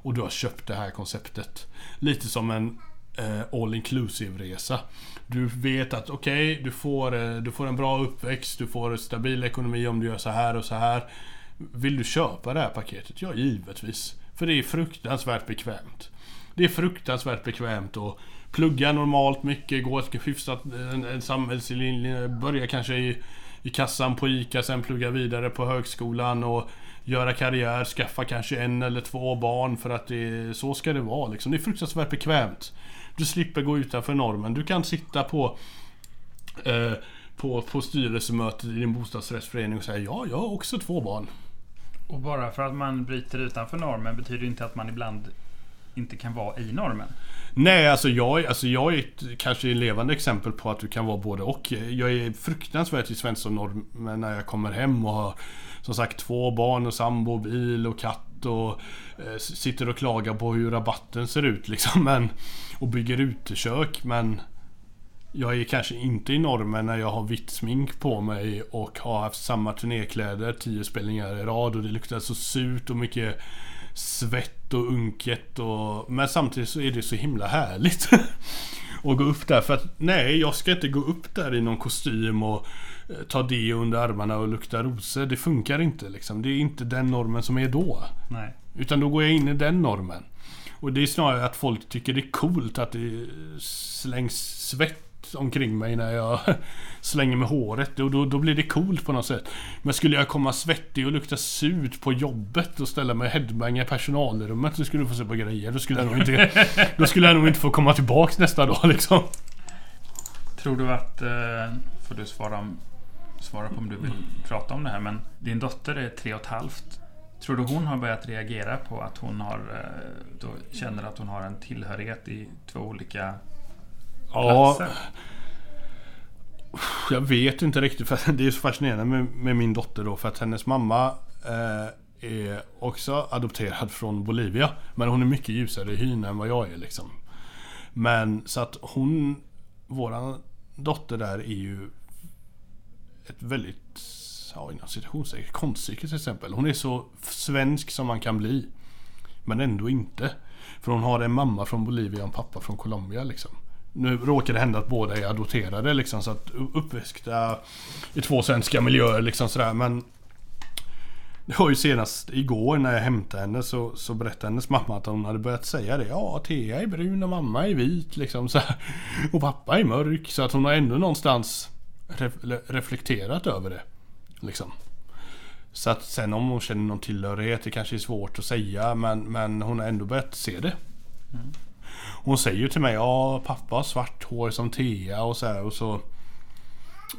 Och du har köpt det här konceptet. Lite som en eh, all inclusive resa. Du vet att okej, du, får, eh, du får en bra uppväxt, du får stabil ekonomi om du gör så här och så här. Vill du köpa det här paketet? Ja, givetvis. För det är fruktansvärt bekvämt. Det är fruktansvärt bekvämt att plugga normalt mycket, gå efter hyfsat eh, en, en samhällslinje, börja kanske i, i kassan på ICA, sen plugga vidare på högskolan och göra karriär, skaffa kanske en eller två barn för att det, så ska det vara liksom. Det är fruktansvärt bekvämt. Du slipper gå utanför normen. Du kan sitta på eh, på, på styrelsemötet i din bostadsrättsförening och säga ja, jag har också två barn. Och bara för att man bryter utanför normen betyder inte att man ibland inte kan vara i normen. Nej, alltså jag, är- alltså jag är ett, kanske ett levande exempel på att du kan vara både och. Jag är fruktansvärt i Svenssonormen när jag kommer hem och har som sagt två barn och sambo, bil och katt och eh, sitter och klagar på hur rabatten ser ut liksom. Men, och bygger utekök men jag är kanske inte i normen när jag har vitt smink på mig och har haft samma turnékläder tio spelningar i rad och det luktar så surt och mycket svett och unket och... Men samtidigt så är det så himla härligt. att gå upp där för att nej, jag ska inte gå upp där i någon kostym och eh, ta det under armarna och lukta rosor. Det funkar inte liksom. Det är inte den normen som är då. Nej. Utan då går jag in i den normen. Och det är snarare att folk tycker det är coolt att det slängs svett omkring mig när jag slänger med håret. Och då, då blir det coolt på något sätt. Men skulle jag komma svettig och lukta surt på jobbet och ställa mig headbanga i personalrummet så skulle du få se på grejer. Då skulle jag nog inte, då skulle jag nog inte få komma tillbaks nästa dag liksom. Tror du att... Eh, får du svara, svara på om du vill prata om det här. Men din dotter är tre och ett halvt. Tror du hon har börjat reagera på att hon har, eh, då känner att hon har en tillhörighet i två olika Ja? Jag vet inte riktigt för det är så fascinerande med, med min dotter då för att hennes mamma eh, är också adopterad från Bolivia. Men hon är mycket ljusare i hyn än vad jag är liksom. Men så att hon, våran dotter där är ju ett väldigt, ja inom citationstecken, konststycke till exempel. Hon är så svensk som man kan bli. Men ändå inte. För hon har en mamma från Bolivia och en pappa från Colombia liksom. Nu råkar det hända att båda är adopterade liksom så att uppväxta i två svenska miljöer liksom sådär men Det var ju senast igår när jag hämtade henne så, så berättade hennes mamma att hon hade börjat säga det. Ja, Thea är brun och mamma är vit liksom så här. Och pappa är mörk. Så att hon har ändå någonstans ref- reflekterat över det. Liksom. Så att sen om hon känner någon tillhörighet, det kanske är svårt att säga men, men hon har ändå börjat se det. Mm. Hon säger ju till mig, ja pappa har svart hår som Thea och så här och så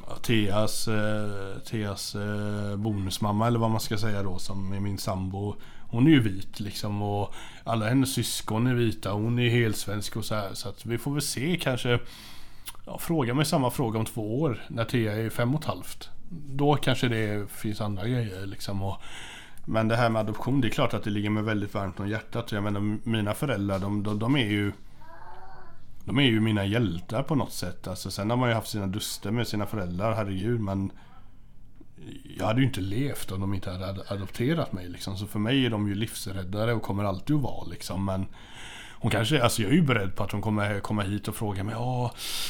ja, Theas, eh, Theas eh, bonusmamma eller vad man ska säga då som är min sambo. Hon är ju vit liksom och alla hennes syskon är vita. Hon är helsvensk och så här. Så att vi får väl se kanske. Ja, fråga mig samma fråga om två år när Thea är fem och ett halvt. Då kanske det finns andra grejer liksom. Och, men det här med adoption, det är klart att det ligger mig väldigt varmt om hjärtat. Jag menar mina föräldrar, de, de, de är ju de är ju mina hjältar på något sätt. Alltså, sen har man ju haft sina duster med sina föräldrar, herregud. Men jag hade ju inte levt om de inte hade ad- adopterat mig. Liksom. Så för mig är de ju livsräddare och kommer alltid att vara. Liksom. Men hon kanske, alltså jag är ju beredd på att hon kommer komma hit och fråga mig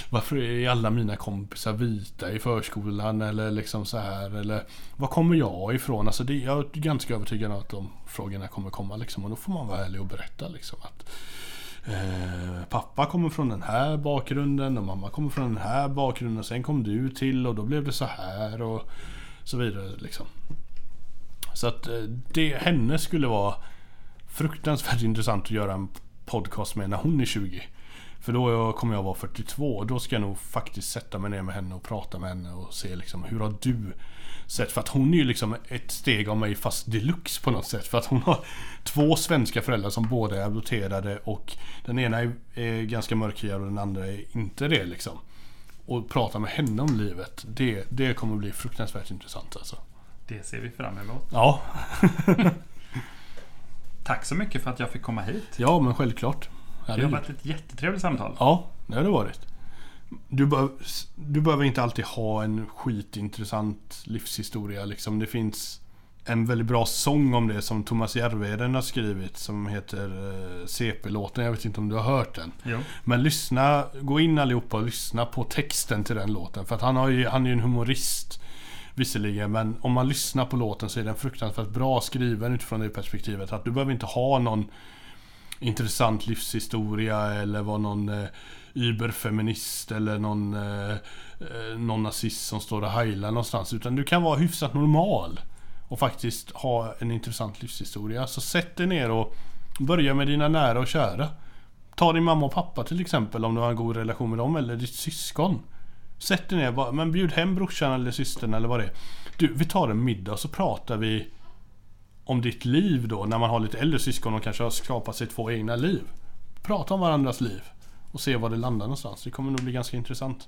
varför är alla mina kompisar vita i förskolan eller liksom så här eller var kommer jag ifrån? Alltså det, jag är ganska övertygad om att de frågorna kommer komma liksom och då får man vara ärlig och berätta liksom att Eh, pappa kommer från den här bakgrunden och mamma kommer från den här bakgrunden. Sen kom du till och då blev det så här och så vidare liksom. Så att eh, det, henne skulle vara fruktansvärt intressant att göra en podcast med när hon är 20. För då kommer jag vara 42 och då ska jag nog faktiskt sätta mig ner med henne och prata med henne och se liksom hur har du sett? För att hon är ju liksom ett steg av mig fast deluxe på något sätt. För att hon har två svenska föräldrar som båda är adopterade och den ena är, ganska mörkhyad och den andra är inte det liksom. Och prata med henne om livet, det, det kommer bli fruktansvärt intressant alltså. Det ser vi fram emot. Ja, Tack så mycket för att jag fick komma hit. ja men självklart. Det har varit ett jättetrevligt samtal. Ja, det har det varit. Du, bör, du behöver inte alltid ha en skitintressant livshistoria liksom. Det finns en väldigt bra sång om det som Thomas Järvheden har skrivit som heter eh, CP-låten. Jag vet inte om du har hört den. Jo. Men lyssna, gå in allihopa och lyssna på texten till den låten. För att han, har ju, han är ju en humorist visserligen. Men om man lyssnar på låten så är den fruktansvärt bra skriven utifrån det perspektivet. Att du behöver inte ha någon intressant livshistoria eller vara någon eh, überfeminist eller någon, eh, eh, någon nazist som står och heilar någonstans. Utan du kan vara hyfsat normal och faktiskt ha en intressant livshistoria. Så sätt dig ner och börja med dina nära och kära. Ta din mamma och pappa till exempel om du har en god relation med dem eller ditt syskon. Sätt dig ner bara, men bjud hem brorsan eller systern eller vad det är. Du, vi tar en middag och så pratar vi om ditt liv då när man har lite äldre syskon och kanske har skapat sig två egna liv. Prata om varandras liv och se var det landar någonstans. Det kommer nog bli ganska intressant.